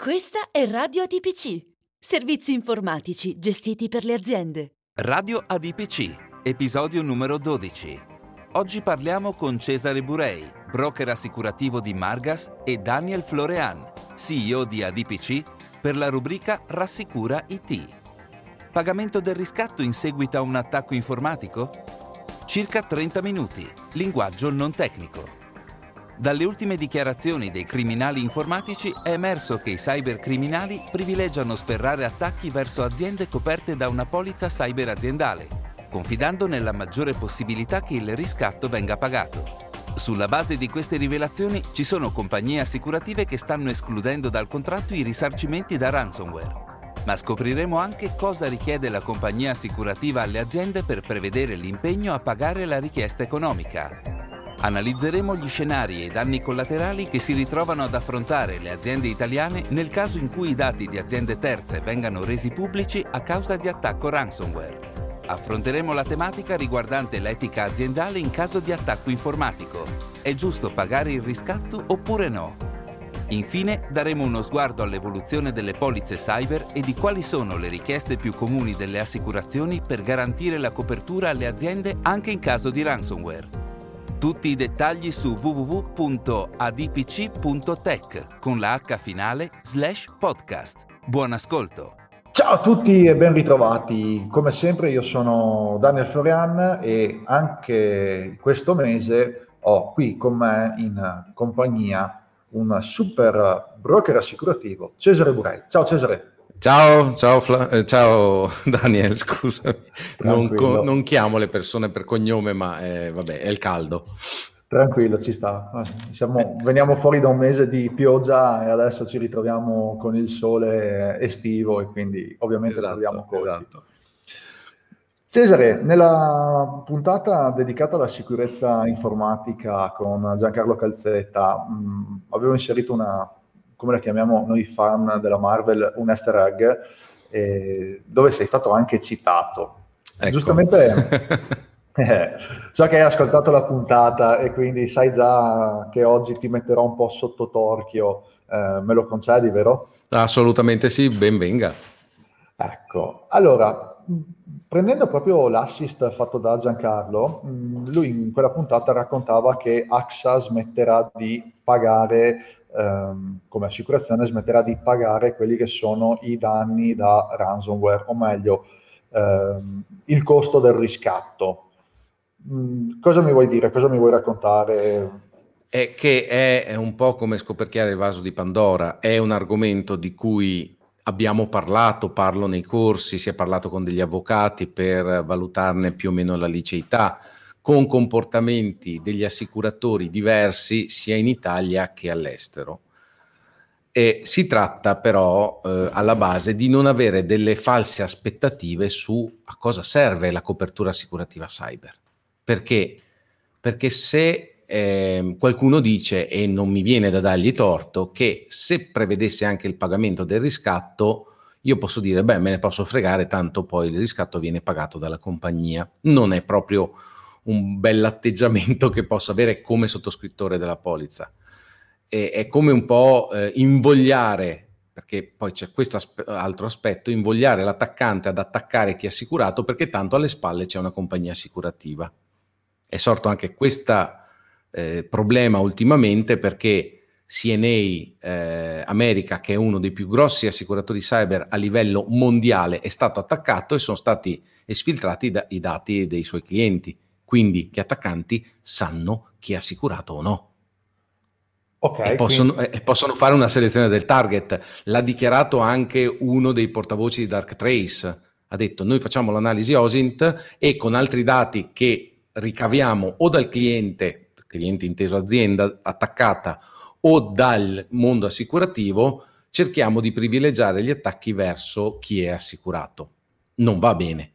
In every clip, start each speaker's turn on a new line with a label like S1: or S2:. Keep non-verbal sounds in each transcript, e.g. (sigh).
S1: Questa è Radio ADPC. Servizi informatici gestiti per le aziende.
S2: Radio ADPC, episodio numero 12. Oggi parliamo con Cesare Burei, broker assicurativo di Margas, e Daniel Florean, CEO di ADPC, per la rubrica Rassicura IT. Pagamento del riscatto in seguito a un attacco informatico? Circa 30 minuti. Linguaggio non tecnico. Dalle ultime dichiarazioni dei criminali informatici è emerso che i cybercriminali privilegiano sferrare attacchi verso aziende coperte da una polizza cyber aziendale, confidando nella maggiore possibilità che il riscatto venga pagato. Sulla base di queste rivelazioni ci sono compagnie assicurative che stanno escludendo dal contratto i risarcimenti da ransomware. Ma scopriremo anche cosa richiede la compagnia assicurativa alle aziende per prevedere l'impegno a pagare la richiesta economica. Analizzeremo gli scenari e i danni collaterali che si ritrovano ad affrontare le aziende italiane nel caso in cui i dati di aziende terze vengano resi pubblici a causa di attacco ransomware. Affronteremo la tematica riguardante l'etica aziendale in caso di attacco informatico. È giusto pagare il riscatto oppure no? Infine daremo uno sguardo all'evoluzione delle polizze cyber e di quali sono le richieste più comuni delle assicurazioni per garantire la copertura alle aziende anche in caso di ransomware. Tutti i dettagli su www.adpc.tech con la H finale slash podcast. Buon ascolto!
S3: Ciao a tutti e ben ritrovati. Come sempre io sono Daniel Florian e anche questo mese ho qui con me in compagnia un super broker assicurativo, Cesare Burei. Ciao Cesare.
S4: Ciao, ciao, Fla- eh, ciao (laughs) Daniel, scusami, non, co- non, chiamo le persone per cognome, ma eh, vabbè, è il caldo.
S3: Tranquillo, ci sta. Siamo, veniamo fuori da un mese di pioggia e adesso ci ritroviamo con il sole estivo e quindi ovviamente esatto, troviamo colpi. Esatto. Cesare, nella puntata dedicata alla sicurezza informatica con Giancarlo Calzetta mh, mm, avevo inserito una come la chiamiamo noi fan della Marvel, un easter egg, eh, dove sei stato anche citato. Ecco. Giustamente, (laughs) eh, so che hai ascoltato la puntata e quindi sai già che oggi ti metterò un po' sotto torchio, eh, me lo concedi, vero?
S4: Assolutamente sì, ben venga.
S3: Ecco, allora, prendendo proprio l'assist fatto da Giancarlo, lui in quella puntata raccontava che AXA smetterà di pagare ehm, come assicurazione smetterà di pagare quelli che sono i danni da ransomware, o meglio, ehm, il costo del riscatto. Mm, cosa mi vuoi dire? Cosa mi vuoi raccontare?
S4: È che è un po' come scoperchiare il vaso di Pandora, è un argomento di cui abbiamo parlato, parlo nei corsi, si è parlato con degli avvocati per valutarne più o meno la liceità con comportamenti degli assicuratori diversi sia in Italia che all'estero. E si tratta però eh, alla base di non avere delle false aspettative su a cosa serve la copertura assicurativa cyber. Perché? Perché se eh, qualcuno dice, e non mi viene da dargli torto, che se prevedesse anche il pagamento del riscatto, io posso dire, beh, me ne posso fregare, tanto poi il riscatto viene pagato dalla compagnia. Non è proprio un bell'atteggiamento che posso avere come sottoscrittore della polizza. E, è come un po' eh, invogliare, perché poi c'è questo aspe- altro aspetto, invogliare l'attaccante ad attaccare chi è assicurato perché tanto alle spalle c'è una compagnia assicurativa. È sorto anche questo eh, problema ultimamente perché CNA eh, America, che è uno dei più grossi assicuratori cyber a livello mondiale, è stato attaccato e sono stati esfiltrati da- i dati dei suoi clienti quindi gli attaccanti sanno chi è assicurato o no. Okay, e, possono, quindi... e, possono, fare una selezione del target. L'ha dichiarato anche uno dei portavoci di Darktrace. Ha detto: Noi facciamo l'analisi OSINT e con altri dati che ricaviamo o dal cliente, cliente inteso azienda attaccata, o dal mondo assicurativo, cerchiamo di privilegiare gli attacchi verso chi è assicurato. Non va bene.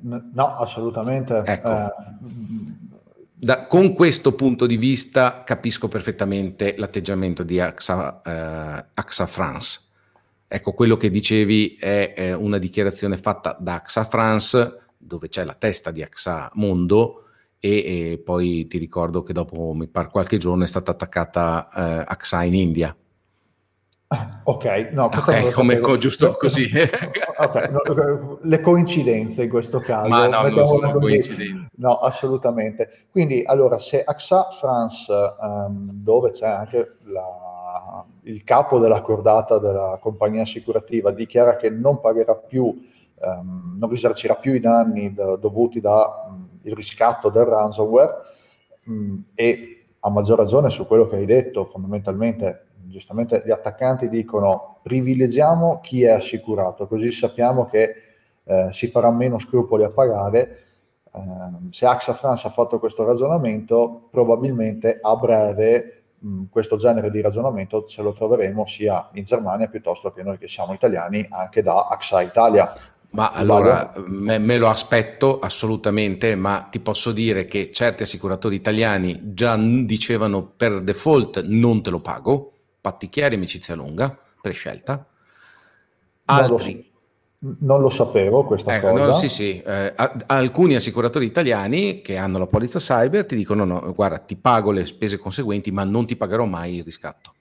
S3: No, assolutamente.
S4: Ecco. Eh, da, con questo punto di vista capisco perfettamente l'atteggiamento di AXA, eh, AXA France. Ecco, quello che dicevi è, è, una dichiarazione fatta da AXA France, dove c'è la testa di AXA Mondo, e, e poi ti ricordo che dopo mi pare qualche giorno è stata attaccata eh, AXA in India.
S3: Ok, no,
S4: okay, come co- giusto così.
S3: okay, no, le coincidenze in questo caso.
S4: Ma no, non sono coincidenze.
S3: No, assolutamente. Quindi, allora, se AXA France, um, dove c'è anche la, il capo della cordata della compagnia assicurativa, dichiara che non pagherà più, um, non risarcirà più i danni da, dovuti dal um, riscatto del ransomware e a maggior ragione su quello che hai detto, fondamentalmente giustamente gli attaccanti dicono privilegiamo chi è assicurato, così sappiamo che eh, si farà meno scrupoli a pagare. Eh, se AXA France ha fatto questo ragionamento, probabilmente a breve mh, questo genere di ragionamento ce lo troveremo sia in Germania piuttosto che noi che siamo italiani anche da AXA Italia.
S4: Ma allora me, me, lo aspetto assolutamente, ma ti posso dire che certi assicuratori italiani già dicevano per default non te lo pago, patti chiari, amicizia lunga, prescelta.
S3: Altri... Non lo, non lo sapevo questa eh, cosa.
S4: No, sì, sì. Eh, alcuni assicuratori italiani che hanno la polizza cyber ti dicono no, guarda, ti pago le spese conseguenti, ma non ti pagherò mai il riscatto.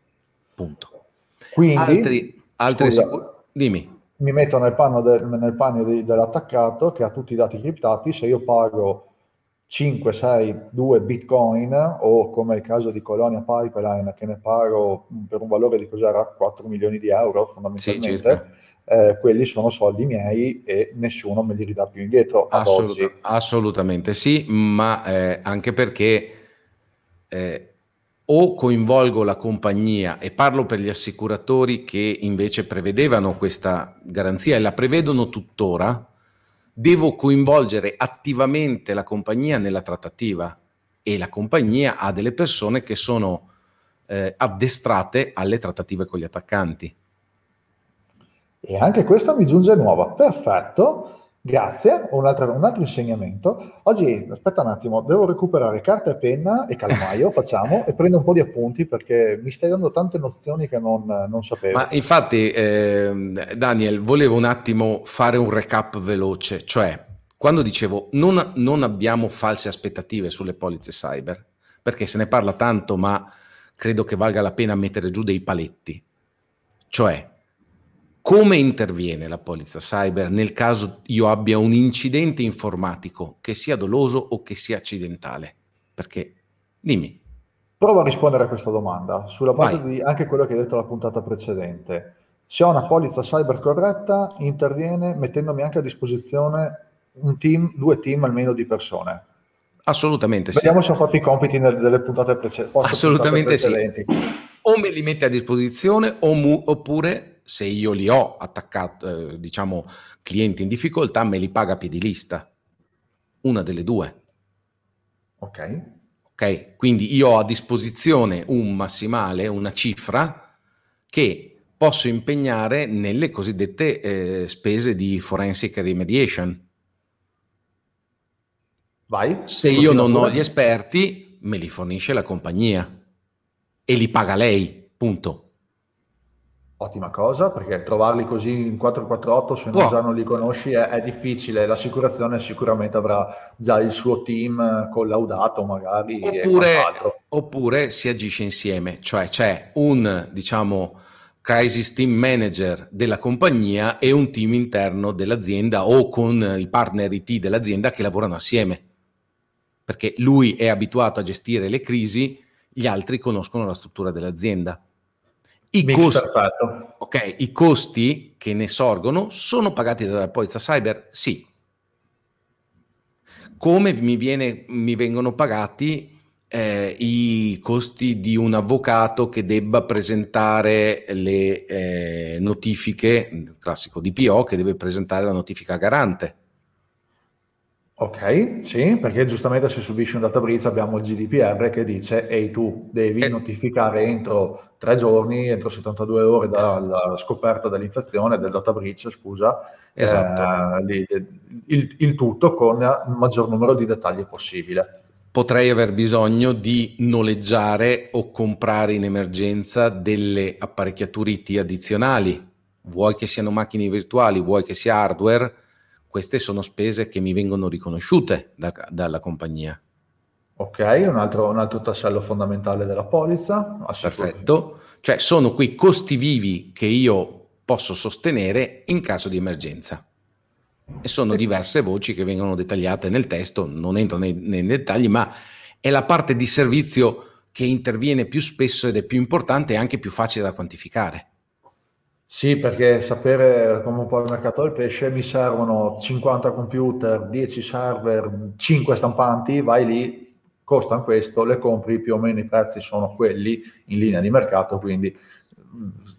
S4: Punto.
S3: Quindi,
S4: altri, altri
S3: scusa,
S4: assicur- dimmi.
S3: Mi metto nel panno, de, nel panno di, dell'attaccato che ha tutti i dati criptati, se io pago 5, 6, 2 bitcoin o come il caso di Colonia Pipeline che ne pago per un valore di cos'era? 4 milioni di euro fondamentalmente, sì, eh, quelli sono soldi miei e nessuno me li ridà più indietro
S4: Assolut- assolutamente sì, ma eh, anche perché eh, o coinvolgo la compagnia e parlo per gli assicuratori che invece prevedevano questa garanzia e la prevedono tuttora, devo coinvolgere attivamente la compagnia nella trattativa e la compagnia ha delle persone che sono eh, addestrate alle trattative con gli attaccanti.
S3: E anche questa mi giunge nuova, perfetto. Grazie, un altro, un altro, insegnamento. Oggi, aspetta un attimo, devo recuperare carta e penna e calamaio, (laughs) facciamo, e prendo un po' di appunti perché mi stai dando tante nozioni che non, non sapevo.
S4: Ma infatti, eh, Daniel, volevo un attimo fare un recap veloce, cioè quando dicevo non, non abbiamo false aspettative sulle polizze cyber, perché se ne parla tanto, ma credo che valga la pena mettere giù dei paletti. Cioè, come interviene la polizza cyber nel caso io abbia un incidente informatico, che sia doloso o che sia accidentale? Perché, dimmi.
S3: Provo a rispondere a questa domanda, sulla base Vai. di anche quello che hai detto alla puntata precedente. Se ho una polizza cyber corretta, interviene mettendomi anche a disposizione un team, due team almeno di persone.
S4: Assolutamente
S3: Vediamo sì. se ho fatto i compiti nelle, nelle puntate, prece-
S4: Assolutamente precedenti. Sì. O me li mette a disposizione o mu- oppure se io li ho attaccato, eh, diciamo, clienti in difficoltà, me li paga a piedi lista. Una delle due.
S3: Ok.
S4: Ok, quindi io ho a disposizione un massimale, una cifra che posso impegnare nelle cosiddette eh, spese di forensic remediation.
S3: Vai.
S4: Se io non pure. ho gli esperti, me li fornisce la compagnia e li paga lei, punto.
S3: Ottima cosa, perché trovarli così in 448 se non già non li conosci è, è, difficile. L'assicurazione sicuramente avrà già il suo team collaudato, magari.
S4: Oppure, oppure si agisce insieme, cioè c'è un diciamo crisis team manager della compagnia e un team interno dell'azienda o con i partner IT dell'azienda che lavorano assieme. Perché lui è abituato a gestire le crisi, gli altri conoscono la struttura dell'azienda. I costi, okay, I costi che ne sorgono sono pagati dalla polizza cyber? Sì. Come mi, viene, mi vengono pagati eh, i costi di un avvocato che debba presentare le eh, notifiche, classico DPO, che deve presentare la notifica garante?
S3: Ok, sì, perché giustamente se subisci un data breach abbiamo il GDPR che dice ehi tu devi eh. notificare entro tre giorni, entro 72 ore dalla scoperta dell'infezione, del data breach, scusa, esatto. eh, il, il tutto con il maggior numero di dettagli possibile
S4: potrei aver bisogno di noleggiare o comprare in emergenza delle apparecchiature IT addizionali, vuoi che siano macchine virtuali, vuoi che sia hardware, queste sono spese che mi vengono riconosciute da, dalla compagnia.
S3: Ok, un altro, un altro, tassello fondamentale della polizza.
S4: Perfetto, cioè sono quei costi vivi che io posso sostenere in caso di emergenza. E sono diverse voci che vengono dettagliate nel testo, non entro nei, nei dettagli, ma è la parte di servizio che interviene più spesso ed è più importante e anche più facile da quantificare.
S3: Sì, perché sapere come un po' il mercato del pesce mi servono 50 computer, 10 server, 5 stampanti, vai lì, costano questo, le compri, più o meno i prezzi sono quelli in linea di mercato, quindi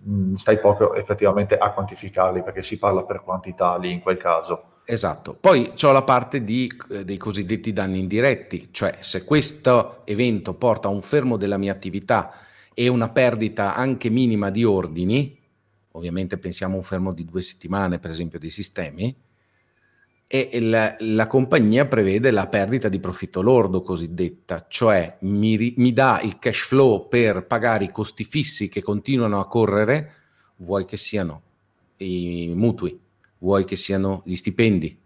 S3: mm, stai proprio effettivamente a quantificarli perché si parla per quantità lì in quel caso.
S4: Esatto, poi c'ho la parte di, eh, dei cosiddetti danni indiretti, cioè se questo evento porta a un fermo della mia attività e una perdita anche minima di ordini, ovviamente pensiamo a un fermo di due settimane per esempio dei sistemi, e la, la, compagnia prevede la perdita di profitto lordo cosiddetta, cioè mi, mi, dà il cash flow per pagare i costi fissi che continuano a correre, vuoi che siano i mutui, vuoi che siano gli stipendi,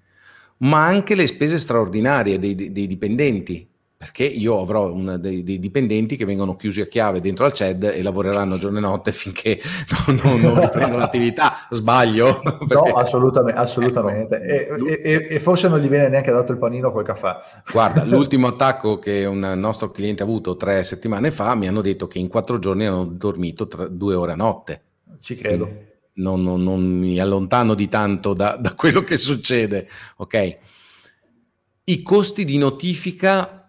S4: ma anche le spese straordinarie dei, dei dipendenti, perché io avrò dei, dei, dipendenti che vengono chiusi a chiave dentro al CED e lavoreranno giorno e notte (laughs) finché non, non, non riprendono l'attività. Sbaglio? (laughs)
S3: Perché... No, assolutamente, assolutamente. Ecco. E, e, e, forse non gli viene neanche dato il panino col caffè.
S4: Guarda, (laughs) l'ultimo attacco che un nostro cliente ha avuto tre settimane fa mi hanno detto che in quattro giorni hanno dormito tre, due ore a notte.
S3: Ci credo.
S4: Non, non, non, mi allontano di tanto da, da quello che succede, ok? I costi di notifica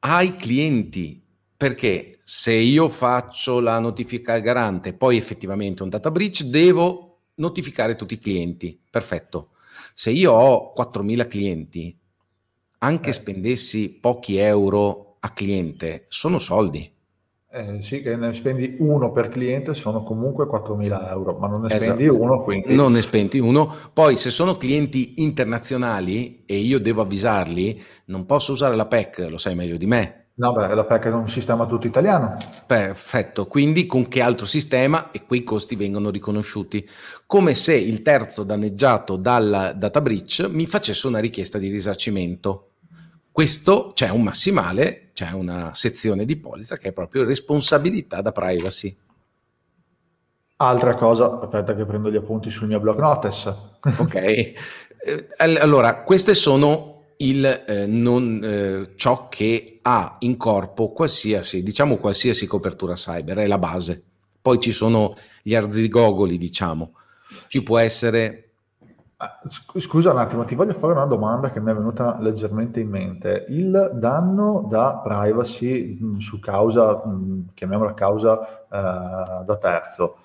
S4: ai clienti, perché se io faccio la notifica al garante, poi effettivamente un data breach, devo notificare tutti i clienti. Perfetto. Se io ho 4.000 clienti, anche eh. spendessi pochi euro a cliente, sono soldi.
S3: Eh, sì, che ne spendi uno per cliente sono comunque 4.000 euro, ma non ne spendi esatto. uno, quindi...
S4: Non ne spendi uno. Poi se sono clienti internazionali e io devo avvisarli, non posso usare la PEC, lo sai meglio di me.
S3: No, beh, la PEC è un sistema tutto italiano.
S4: Perfetto, quindi con che altro sistema e quei costi vengono riconosciuti? Come se il terzo danneggiato dal data breach mi facesse una richiesta di risarcimento. Questo c'è un massimale, c'è una sezione di polizza che è proprio responsabilità da privacy.
S3: Altra cosa, aspetta che prendo gli appunti sul mio blog notice. (laughs)
S4: ok, eh, allora queste sono il, eh, non, eh, ciò che ha in corpo qualsiasi, diciamo qualsiasi copertura cyber, è la base. Poi ci sono gli arzigogoli, diciamo. Ci può essere
S3: scusa un attimo, ti voglio fare una domanda che mi è venuta leggermente in mente. Il danno da privacy mh, su causa, mh, chiamiamola causa eh, da terzo,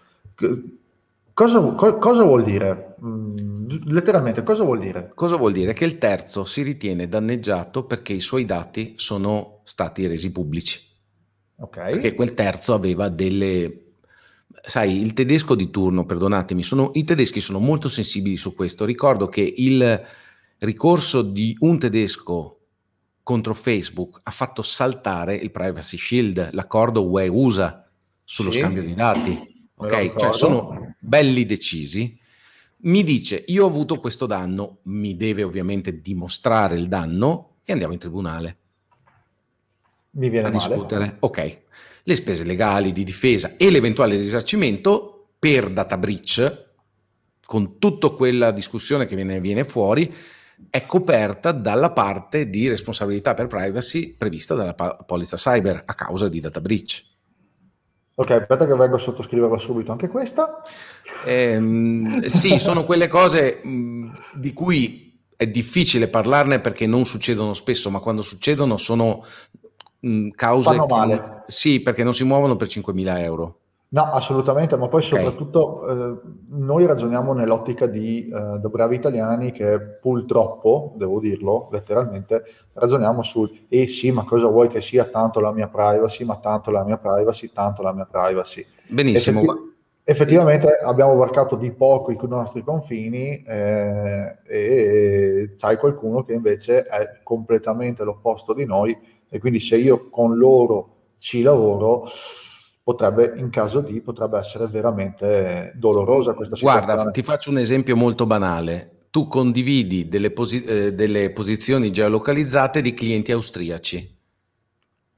S3: cosa, co- cosa, vuol dire? Mh, letteralmente, cosa vuol dire?
S4: Cosa vuol dire? Che il terzo si ritiene danneggiato perché i suoi dati sono stati resi pubblici. Ok. Perché quel terzo aveva delle sai, il tedesco di turno, perdonatemi, sono, i tedeschi sono molto sensibili su questo. Ricordo che il ricorso di un tedesco contro Facebook ha fatto saltare il Privacy Shield, l'accordo UE-USA sullo sì. scambio di dati. Ok, cioè sono belli decisi. Mi dice, io ho avuto questo danno, mi deve ovviamente dimostrare il danno e andiamo in tribunale.
S3: Mi viene a
S4: male. discutere. Ok, le spese legali di difesa e l'eventuale risarcimento per data breach, con tutta quella discussione che viene, viene fuori, è coperta dalla parte di responsabilità per privacy prevista dalla polizza cyber a causa di data breach.
S3: Ok, aspetta che vengo a sottoscriverla subito anche questa.
S4: Eh, sì, sono quelle cose mh, di cui è difficile parlarne perché non succedono spesso, ma quando succedono sono mh, cause...
S3: Fanno male.
S4: sì, perché non si muovono per 5.000 euro.
S3: No, assolutamente, ma poi okay. soprattutto eh, noi ragioniamo nell'ottica di, eh, da bravi italiani che purtroppo, devo dirlo letteralmente, ragioniamo sul e eh sì, ma cosa vuoi che sia tanto la mia privacy, ma tanto la mia privacy, tanto la mia privacy.
S4: Benissimo.
S3: Effetti- effettivamente abbiamo varcato di poco i nostri confini eh, e c'hai qualcuno che invece è completamente l'opposto di noi e quindi se io con loro ci lavoro potrebbe, in caso di, potrebbe essere veramente dolorosa questa situazione.
S4: Guarda, ti faccio un esempio molto banale. Tu condividi delle, posi- eh, delle posizioni geolocalizzate di clienti austriaci.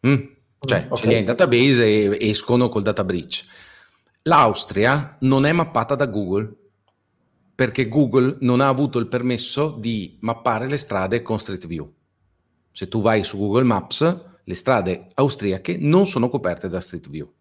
S4: Mm? Cioè, mm, okay. ce li hai in database e escono col data breach. L'Austria non è mappata da Google perché Google non ha avuto il permesso di mappare le strade con Street View. Se tu vai su Google Maps, le strade austriache non sono coperte da Street View.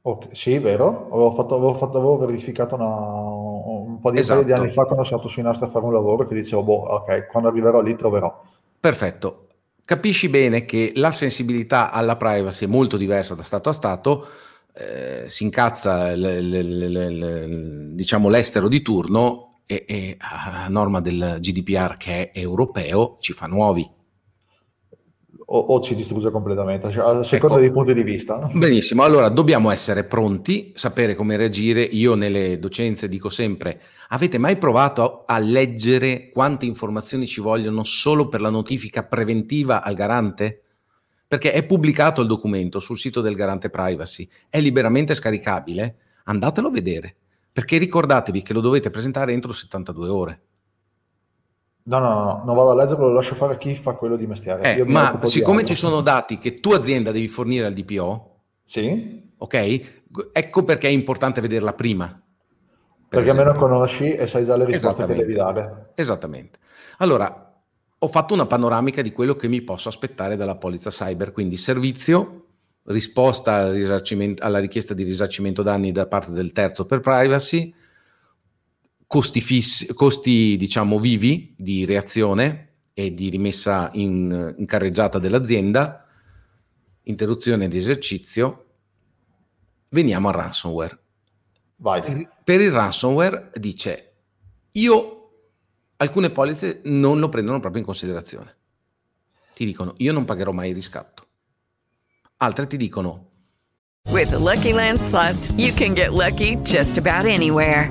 S3: Ok, sì, vero. Avevo, fatto, avevo, fatto, avevo verificato una, un po' di, esatto. di anni fa quando sono stato su Nastro a fare un lavoro che dicevo, boh, ok, quando arriverò lì troverò.
S4: Perfetto. Capisci bene che la sensibilità alla privacy è molto diversa da Stato a Stato, eh, si incazza l, l, l, diciamo l'estero di turno e, e a norma del GDPR che è europeo ci fa nuovi
S3: o, o ci distrugge completamente, cioè, a seconda ecco. dei punti di vista.
S4: Benissimo, allora dobbiamo essere pronti, sapere come reagire. Io nelle docenze dico sempre, avete mai provato a leggere quante informazioni ci vogliono solo per la notifica preventiva al garante? Perché è pubblicato il documento sul sito del garante privacy, è liberamente scaricabile, andatelo a vedere, perché ricordatevi che lo dovete presentare entro 72 ore.
S3: No, no, no, non vado a leggere, lo lascio fare a chi fa quello di mestiere.
S4: Eh, ma siccome ci sono dati che tua azienda devi fornire al DPO,
S3: sì.
S4: ok? Ecco perché è importante vederla prima.
S3: Per perché esempio. almeno conosci e sai già le risposte che devi dare.
S4: Esattamente. Allora, ho fatto una panoramica di quello che mi posso aspettare dalla polizza cyber, quindi servizio, risposta alla richiesta di risarcimento danni da parte del terzo per privacy, costi, fissi, costi diciamo vivi di reazione e di rimessa in, in carreggiata dell'azienda, interruzione di esercizio, veniamo al ransomware.
S3: Vai.
S4: Per il ransomware dice, io alcune polizze non lo prendono proprio in considerazione. Ti dicono, io non pagherò mai il riscatto. Altre ti dicono,
S5: With the Lucky Land slots, you can get lucky just about anywhere.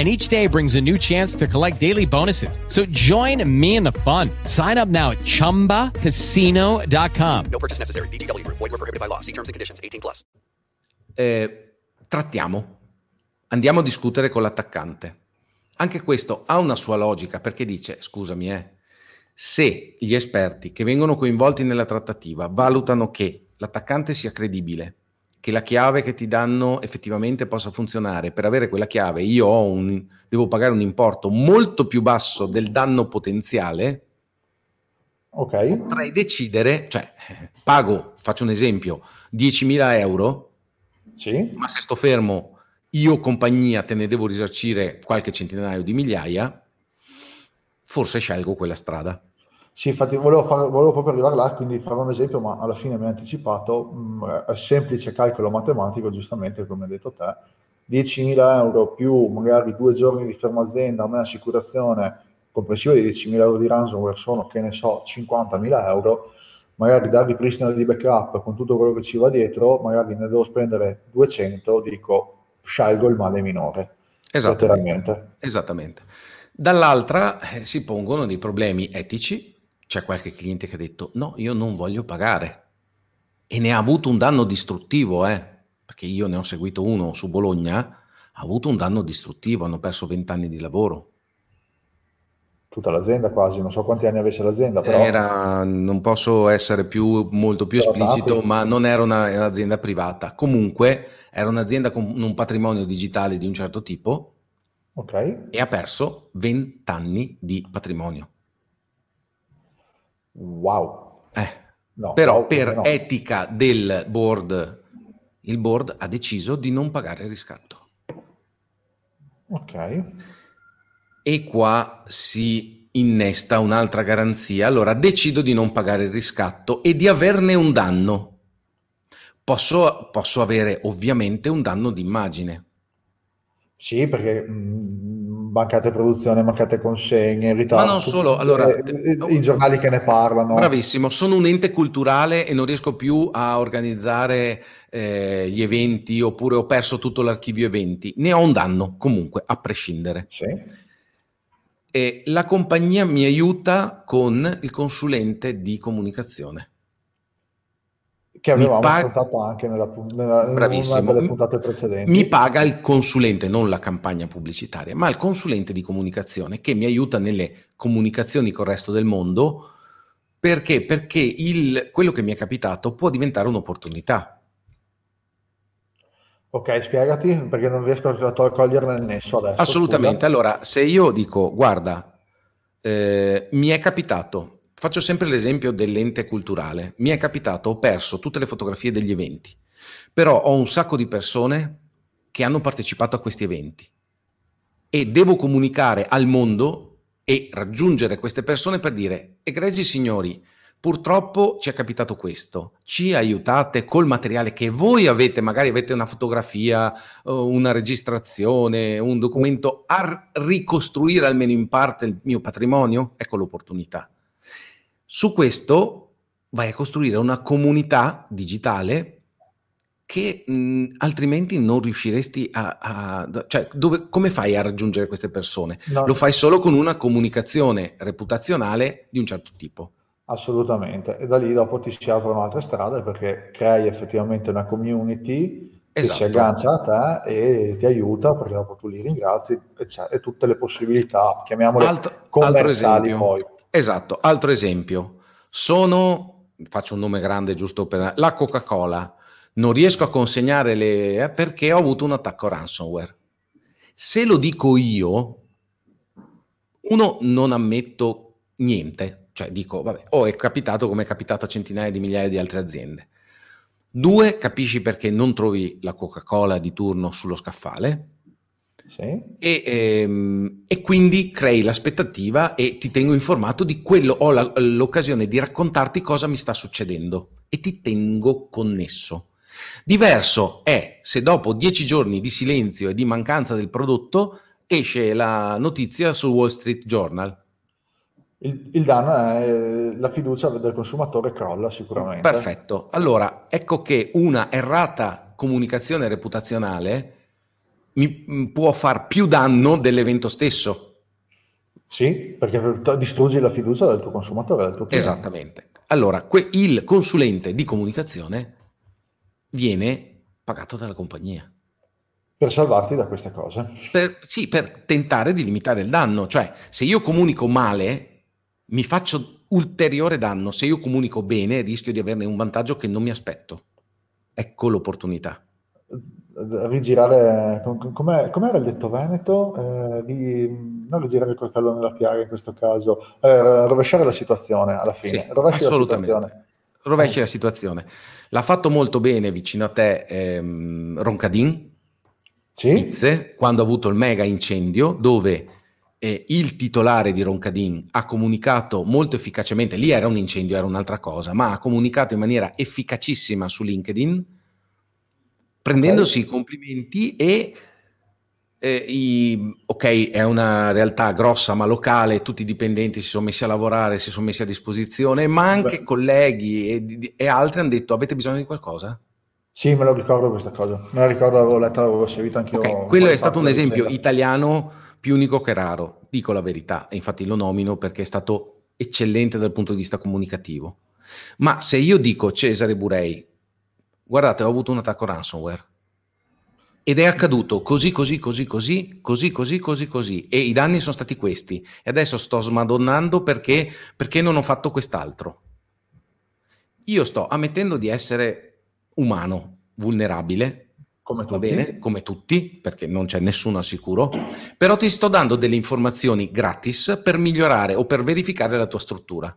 S6: and each day brings a new chance to collect daily bonuses. So join me in the fun. Sign up now at ChumbaCasino.com. No purchase necessary. BGW. Void were prohibited by law. See terms and conditions.
S4: 18 plus. Eh, trattiamo. Andiamo a discutere con l'attaccante. Anche questo ha una sua logica perché dice, scusami, eh, se gli esperti che vengono coinvolti nella trattativa valutano che l'attaccante sia credibile, che la chiave che ti danno effettivamente possa funzionare. Per avere quella chiave io un, devo pagare un importo molto più basso del danno potenziale.
S3: Ok.
S4: Potrei decidere, cioè pago, faccio un esempio, 10.000 euro,
S3: sì.
S4: ma se sto fermo io compagnia te ne devo risarcire qualche centinaio di migliaia, forse scelgo quella strada.
S3: Sì, infatti volevo, fare, volevo, proprio arrivare là, quindi fare un esempio, ma alla fine mi ha anticipato, mh, mm, è semplice calcolo matematico, giustamente come hai detto te, 10.000 euro più magari due giorni di fermo azienda, una assicurazione complessiva di 10.000 euro di ransomware sono, che ne so, 50.000 euro, magari da ripristino di backup con tutto quello che ci va dietro, magari ne devo spendere 200, dico scelgo il male minore.
S4: Esattamente. Esattamente. Dall'altra eh, si pongono dei problemi etici c'è qualche cliente che ha detto no, io non voglio pagare e ne ha avuto un danno distruttivo, eh? perché io ne ho seguito uno su Bologna, ha avuto un danno distruttivo, hanno perso 20 anni di lavoro
S3: tutta l'azienda quasi, non so quanti anni avesse l'azienda, però...
S4: Era, non posso essere più, molto più esplicito, tanti. ma non era una, un'azienda privata. Comunque era un'azienda con un patrimonio digitale di un certo tipo
S3: okay.
S4: e ha perso 20 anni di patrimonio.
S3: Wow.
S4: Eh. No, Però no, per no. etica del board, il board ha deciso di non pagare il riscatto.
S3: Ok
S4: e qua si innesta un'altra garanzia, allora decido di non pagare il riscatto e di averne un danno. Posso, posso avere ovviamente un danno d'immagine.
S3: Sì, perché mh, mm, mancate produzione, mancate consegne, ritardo.
S4: Ma non solo, allora...
S3: I, I, giornali che ne parlano.
S4: Bravissimo, sono un ente culturale e non riesco più a organizzare eh, gli eventi oppure ho perso tutto l'archivio eventi. Ne ho un danno comunque, a prescindere.
S3: Sì
S4: e la compagnia mi aiuta con il consulente di comunicazione.
S3: Che avevamo pag- affrontato anche nella, nella,
S4: in
S3: delle puntate precedenti.
S4: Mi paga il consulente, non la campagna pubblicitaria, ma il consulente di comunicazione che mi aiuta nelle comunicazioni con il resto del mondo. Perché? Perché il, quello che mi è capitato può diventare un'opportunità
S3: Ok, spiegati perché non riesco a coglierne il nesso adesso.
S4: Assolutamente.
S3: Scusa.
S4: Allora, se io dico, guarda, eh, mi è capitato, faccio sempre l'esempio dell'ente culturale, mi è capitato, ho perso tutte le fotografie degli eventi, però ho un sacco di persone che hanno partecipato a questi eventi e devo comunicare al mondo e raggiungere queste persone per dire, egregi signori, Purtroppo ci è capitato questo, ci aiutate col materiale che voi avete, magari avete una fotografia, una registrazione, un documento, a ricostruire almeno in parte il mio patrimonio? Ecco l'opportunità. Su questo vai a costruire una comunità digitale che mh, altrimenti non riusciresti a... a cioè, dove, come fai a raggiungere queste persone? No. Lo fai solo con una comunicazione reputazionale di un certo tipo.
S3: Assolutamente, e da lì dopo ti si aprono altre strade perché crei effettivamente una community che si
S4: esatto.
S3: aggancia a te e ti aiuta perché dopo tu li ringrazi e, e tutte le possibilità, chiamiamole
S4: Alt-
S3: commerciali poi.
S4: Esatto, altro esempio, sono, faccio un nome grande giusto per la Coca-Cola, non riesco a consegnare le... Eh, perché ho avuto un attacco ransomware. Se lo dico io, uno non ammetto niente, cioè dico, vabbè, o è capitato come è capitato a centinaia di migliaia di altre aziende. Due, capisci perché non trovi la Coca-Cola di turno sullo scaffale.
S3: Sì.
S4: E, ehm, e, quindi crei l'aspettativa e ti tengo informato di quello, ho la, l'occasione di raccontarti cosa mi sta succedendo e ti tengo connesso. Diverso è se dopo dieci giorni di silenzio e di mancanza del prodotto esce la notizia sul Wall Street Journal
S3: il, il, danno è la fiducia del consumatore crolla sicuramente.
S4: Perfetto. Allora, ecco che una errata comunicazione reputazionale mi mm, può far più danno dell'evento stesso.
S3: Sì, perché distruggi la fiducia del tuo consumatore, del tuo cliente.
S4: Esattamente. Allora, que- il consulente di comunicazione viene pagato dalla compagnia.
S3: Per salvarti da queste cose.
S4: Per, sì, per tentare di limitare il danno. Cioè, se io comunico male, mi faccio ulteriore danno. Se io comunico bene, rischio di averne un vantaggio che non mi aspetto. Ecco l'opportunità.
S3: Rigirare, com'è, com'era il detto veneto? Eh, di, non rigirare il coltello nella piaga in questo caso, eh, rovesciare la situazione alla fine.
S4: Sì, Rovesci assolutamente. La situazione. Rovesci la situazione. L'ha fatto molto bene vicino a te ehm, Roncadin,
S3: sì?
S4: Pizze, quando ha avuto il mega incendio, dove eh, il titolare di Roncadin ha comunicato molto efficacemente, lì era un incendio, era un'altra cosa, ma ha comunicato in maniera efficacissima su LinkedIn, prendendosi i complimenti e eh, i, ok, è una realtà grossa ma locale, tutti i dipendenti si sono messi a lavorare, si sono messi a disposizione, ma anche Beh. colleghi e, e, altri hanno detto avete bisogno di qualcosa?
S3: Sì, me lo ricordo questa cosa, me la ricordo, l'avevo letta, l'avevo seguita anche io.
S4: Okay. Quello è stato un esempio italiano più unico che raro, dico la verità, e infatti lo nomino perché è stato eccellente dal punto di vista comunicativo. Ma se io dico Cesare Burei, guardate, ho avuto un attacco ransomware. Ed è accaduto così, così, così, così, così, così, così, così. E i danni sono stati questi. E adesso sto smadonnando perché, perché non ho fatto quest'altro. Io sto ammettendo di essere umano, vulnerabile, come va bene, come tutti, perché non c'è nessuno al sicuro, però ti sto dando delle informazioni gratis per migliorare o per verificare la tua struttura.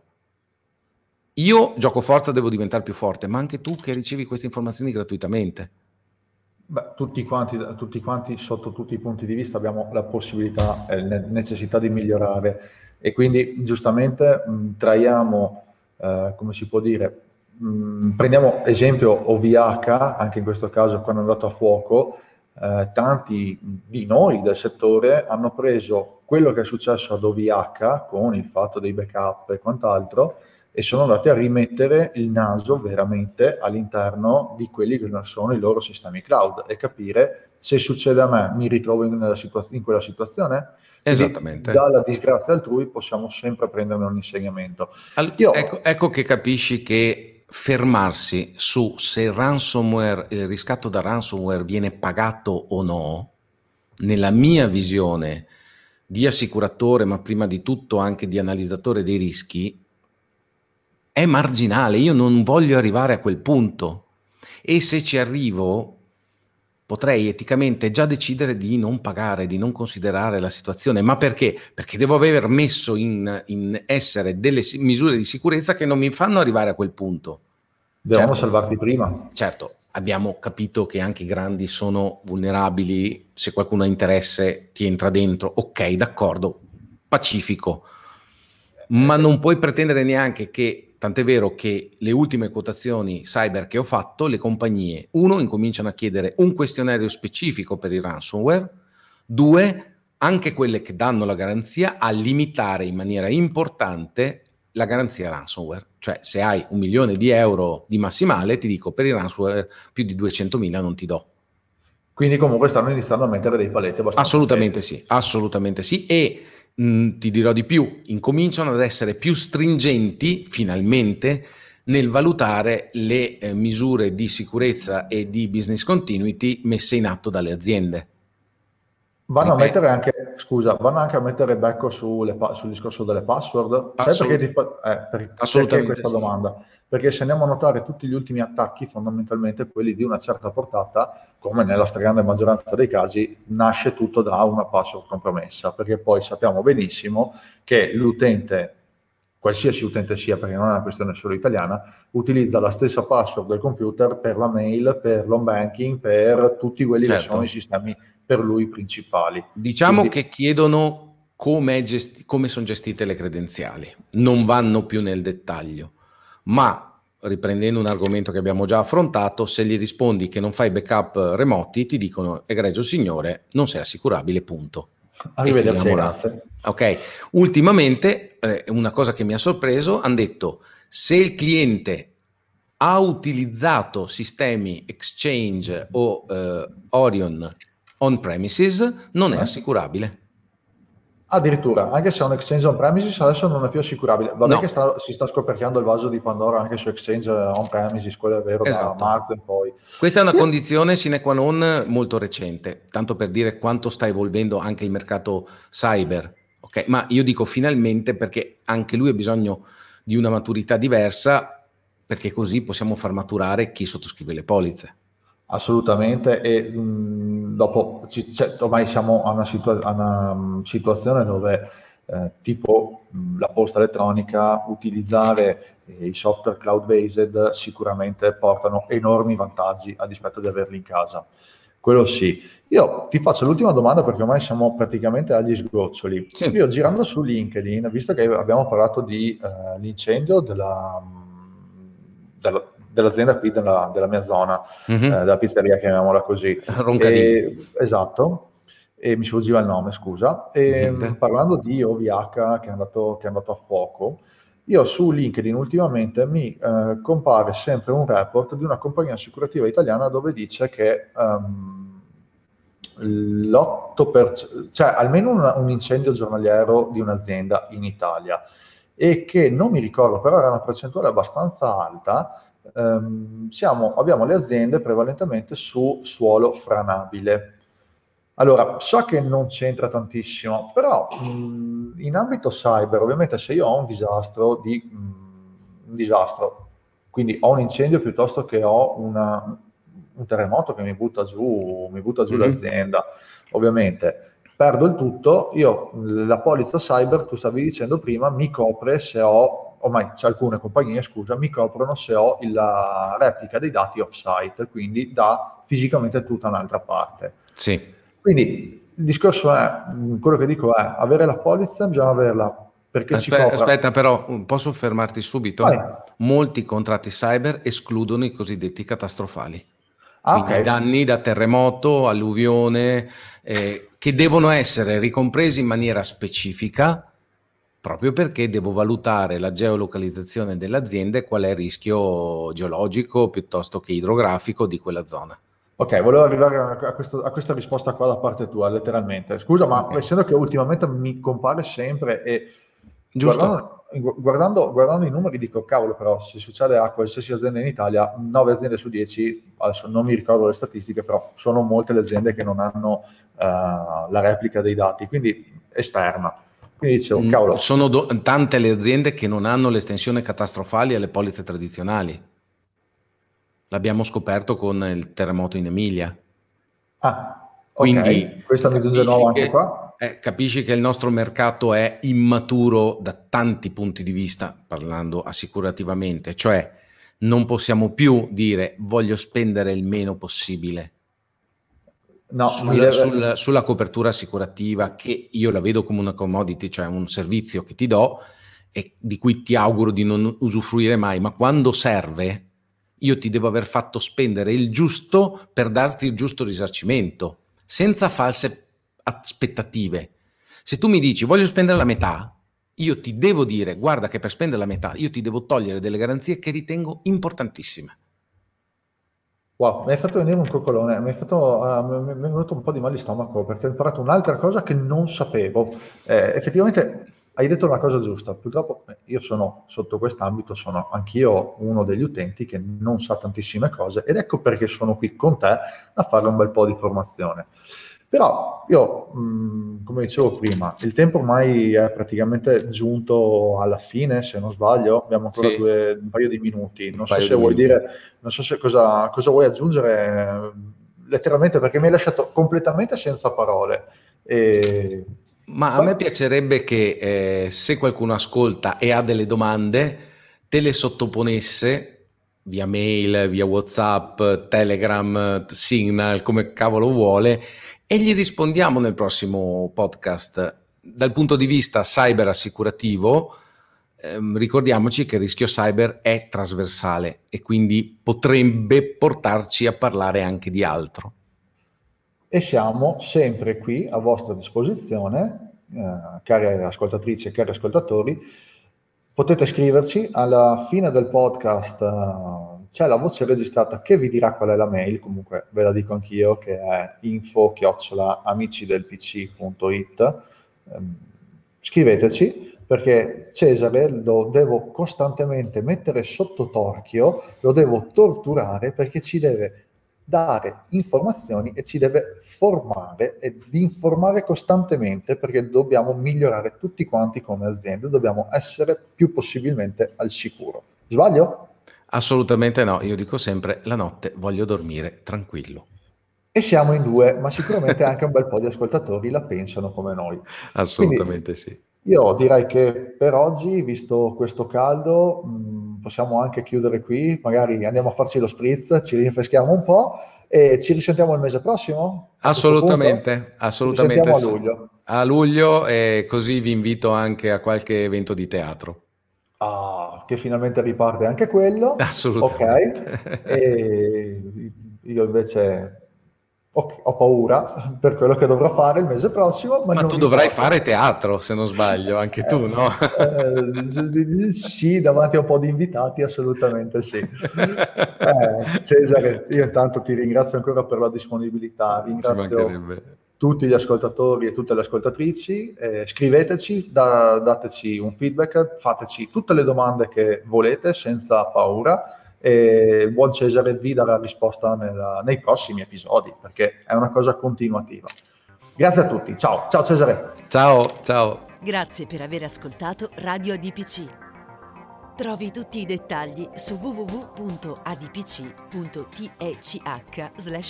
S4: Io gioco forza, devo diventare più forte, ma anche tu che ricevi queste informazioni gratuitamente.
S3: Beh, tutti quanti, tutti quanti, sotto tutti i punti di vista, abbiamo la possibilità e eh, necessità di migliorare e quindi giustamente mh, traiamo, eh, come si può dire, mh, prendiamo esempio OVH, anche in questo caso quando è andato a fuoco, eh, tanti di noi del settore hanno preso quello che è successo ad OVH con il fatto dei backup e quant'altro e sono andati a rimettere il naso veramente all'interno di quelli che sono i loro sistemi cloud e capire se succede a me mi ritrovo in, situaz- in quella situazione.
S4: Esattamente.
S3: Dalla disgrazia altrui possiamo sempre prenderne un insegnamento.
S4: All- Io, ecco, ecco che capisci che fermarsi su se il ransomware, il riscatto da ransomware viene pagato o no, nella mia visione di assicuratore, ma prima di tutto anche di analizzatore dei rischi, è marginale, io non voglio arrivare a quel punto e se ci arrivo potrei eticamente già decidere di non pagare, di non considerare la situazione. Ma perché? Perché devo aver messo in, in essere delle misure di sicurezza che non mi fanno arrivare a quel punto.
S3: Dobbiamo certo, salvarti prima.
S4: Certo, abbiamo capito che anche i grandi sono vulnerabili, se qualcuno ha interesse ti entra dentro, ok, d'accordo, pacifico, ma non puoi pretendere neanche che Tant'è vero che le ultime quotazioni cyber che ho fatto, le compagnie, uno, incominciano a chiedere un questionario specifico per il ransomware, due, anche quelle che danno la garanzia, a limitare in maniera importante la garanzia ransomware. Cioè, se hai un milione di euro di massimale, ti dico per il ransomware più di 200.000 non ti do.
S3: Quindi comunque stanno iniziando a mettere dei paletti abbastanza
S4: Assolutamente stessi. sì, assolutamente sì. E mh, mm, ti dirò di più, incominciano ad essere più stringenti finalmente nel valutare le eh, misure di sicurezza e di business continuity messe in atto dalle aziende.
S3: Vanno a mettere anche, scusa, vanno anche a mettere becco sulle, sul discorso delle password? Sai perché, ti fa, eh, per, perché questa sì. domanda? Perché se andiamo a notare tutti gli ultimi attacchi, fondamentalmente quelli di una certa portata, come nella stragrande maggioranza dei casi, nasce tutto da una password compromessa, perché poi sappiamo benissimo che l'utente, qualsiasi utente sia, perché non è una questione solo italiana, utilizza la stessa password del computer per la mail, per l'home banking, per tutti quelli certo. che sono i sistemi per lui principali.
S4: Diciamo Quindi, che chiedono come, gesti- come sono gestite le credenziali, non vanno più nel dettaglio ma riprendendo un argomento che abbiamo già affrontato, se gli rispondi che non fai backup remoti, ti dicono, egregio signore, non sei assicurabile, punto.
S3: Arrivederci, grazie.
S4: Ok, ultimamente eh, una cosa che mi ha sorpreso, hanno detto, se il cliente ha utilizzato sistemi Exchange o eh, Orion on premises, non è eh. assicurabile.
S3: Addirittura, anche se è un exchange on premises adesso non è più assicurabile. Vabbè no. che sta, si sta scoperchiando il vaso di Pandora anche su exchange on premises, quello è vero, esatto. da marzo in poi.
S4: Questa è una condizione sine qua non molto recente, tanto per dire quanto sta evolvendo anche il mercato cyber. Okay? Ma io dico finalmente perché anche lui ha bisogno di una maturità diversa, perché così possiamo far maturare chi sottoscrive le polizze.
S3: Assolutamente, e mh, dopo c- ormai siamo a una, situa- a una situazione dove eh, tipo mh, la posta elettronica, utilizzare eh, i software cloud-based sicuramente portano enormi vantaggi a dispetto di averli in casa. Quello sì. Io ti faccio l'ultima domanda perché ormai siamo praticamente agli sgoccioli. Sì. Io girando su LinkedIn, visto che abbiamo parlato di uh, l'incendio della, della dell'azienda qui della, della mia zona, mm-hmm. eh, della pizzeria, chiamiamola così. (laughs) E, esatto, e mi sfuggiva il nome, scusa. E, mm-hmm. Parlando di OVH che è, andato, che è andato a fuoco, io su LinkedIn ultimamente mi eh, compare sempre un report di una compagnia assicurativa italiana dove dice che um, l'8%, cioè almeno un, un, incendio giornaliero di un'azienda in Italia e che non mi ricordo, però era una percentuale abbastanza alta, ehm, siamo, abbiamo le aziende prevalentemente su suolo franabile. Allora, so che non c'entra tantissimo, però mh, in ambito cyber, ovviamente se io ho un disastro, di, mh, un disastro, quindi ho un incendio piuttosto che ho una, un terremoto che mi butta giù, mi butta giù mm-hmm. l'azienda, ovviamente perdo il tutto, io la polizza cyber, tu stavi dicendo prima, mi copre se ho, ormai c'è alcune compagnie, scusa, mi coprono se ho la replica dei dati off-site, quindi da fisicamente tutta un'altra parte.
S4: Sì.
S3: Quindi il discorso è, quello che dico è, avere la polizza bisogna averla perché
S4: aspetta, aspetta, però, posso fermarti subito? Vai. Molti contratti cyber escludono i cosiddetti catastrofali. Ah, okay. danni da terremoto, alluvione, eh, che devono essere ricompresi in maniera specifica proprio perché devo valutare la geolocalizzazione dell'azienda e qual è il rischio geologico piuttosto che idrografico di quella zona.
S3: Ok, volevo arrivare a, questo, a, questa risposta qua da parte tua, letteralmente. Scusa, ma okay. essendo che ultimamente mi compare sempre e
S4: Giusto.
S3: Guardando, guardando, guardando, i numeri dico, cavolo, però se succede a qualsiasi azienda in Italia, 9 aziende su 10, adesso non mi ricordo le statistiche, però sono molte le aziende che non hanno uh, la replica dei dati, quindi esterna. Quindi dicevo, mm, cavolo.
S4: Sono do- tante le aziende che non hanno l'estensione catastrofali alle polizze tradizionali. L'abbiamo scoperto con il terremoto in Emilia.
S3: Ah, Quindi, okay. questa mi giunge nuova anche qua.
S4: Eh, capisci che il nostro mercato è immaturo da tanti punti di vista, parlando assicurativamente, cioè non possiamo più dire voglio spendere il meno possibile no, sul, deve... sul, sulla copertura assicurativa, che io la vedo come una commodity, cioè un servizio che ti do e di cui ti auguro di non usufruire mai, ma quando serve io ti devo aver fatto spendere il giusto per darti il giusto risarcimento, senza false aspettative. Se tu mi dici voglio spendere la metà, io ti devo dire guarda che per spendere la metà io ti devo togliere delle garanzie che ritengo importantissime.
S3: Wow, mi hai fatto venire un coccolone, mi, fatto, uh, mi, è venuto un po' di mal di stomaco perché ho imparato un'altra cosa che non sapevo. Eh, effettivamente hai detto una cosa giusta, purtroppo eh, io sono sotto quest'ambito, sono anch'io uno degli utenti che non sa tantissime cose ed ecco perché sono qui con te a fare un bel po' di formazione. Però io, mh, come dicevo prima, il tempo ormai è praticamente giunto alla fine, se non sbaglio, abbiamo ancora sì. due, un paio di minuti. Non un so se vuoi dire, non so se cosa, cosa vuoi aggiungere letteralmente perché mi hai lasciato completamente senza parole. E
S4: ma a me piacerebbe che eh, se qualcuno ascolta e ha delle domande, te le sottoponesse via mail, via WhatsApp, Telegram, Signal, come cavolo vuole, e gli rispondiamo nel prossimo podcast. Dal punto di vista cyber assicurativo, ehm, ricordiamoci che il rischio cyber è trasversale e quindi potrebbe portarci a parlare anche di altro
S3: e siamo sempre qui a vostra disposizione, eh, care ascoltatrici e cari ascoltatori. Potete scriverci alla fine del podcast, eh, c'è la voce registrata che vi dirà qual è la mail, comunque ve la dico anch'io, che è info-amicidelpc.it. Eh, scriveteci perché Cesare lo devo costantemente mettere sotto torchio, lo devo torturare perché ci deve dare informazioni e ci deve formare e informare costantemente perché dobbiamo migliorare tutti quanti come aziende, dobbiamo essere più possibilmente al sicuro. Sbaglio?
S4: Assolutamente no, io dico sempre la notte voglio dormire tranquillo.
S3: E siamo in due, ma sicuramente anche un bel po' di ascoltatori la pensano come noi.
S4: Assolutamente Quindi, sì.
S3: Io direi che per oggi, visto questo caldo, mh, mm, possiamo anche chiudere qui, magari andiamo a farci lo spritz, ci rinfreschiamo un po' e ci risentiamo il mese prossimo?
S4: Assolutamente, assolutamente.
S3: Ci risentiamo a luglio.
S4: A luglio e così vi invito anche a qualche evento di teatro.
S3: Ah, che finalmente riparte anche quello. (laughs)
S4: Assolutamente.
S3: E io invece ho, ho, paura per quello che dovrò fare il mese prossimo.
S4: Ma, ma tu dovrai fare teatro, se non sbaglio, anche eh, tu, no?
S3: Eh, sì, davanti a un po' di invitati, assolutamente sì. Eh, Cesare, io intanto ti ringrazio ancora per la disponibilità, ringrazio tutti gli ascoltatori e tutte le ascoltatrici, eh, scriveteci, da, dateci un feedback, fateci tutte le domande che volete senza paura e buon Cesare vi darà risposta nella, nei prossimi episodi perché è una cosa continuativa. Grazie a tutti, ciao, ciao Cesare.
S4: Ciao, ciao.
S1: Grazie per aver ascoltato Radio ADPC. Trovi tutti i dettagli su www.adpc.tech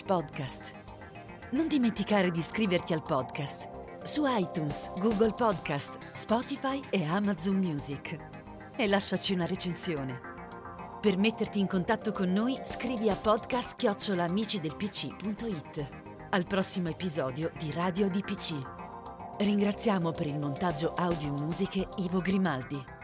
S1: podcast. Non dimenticare di iscriverti al podcast su iTunes, Google Podcast, Spotify e Amazon Music. E lasciaci una recensione. Per metterti in contatto con noi, scrivi a podcast-amicidelpc.it. Al prossimo episodio di Radio DPC. Ringraziamo per il montaggio audio musiche Ivo Grimaldi.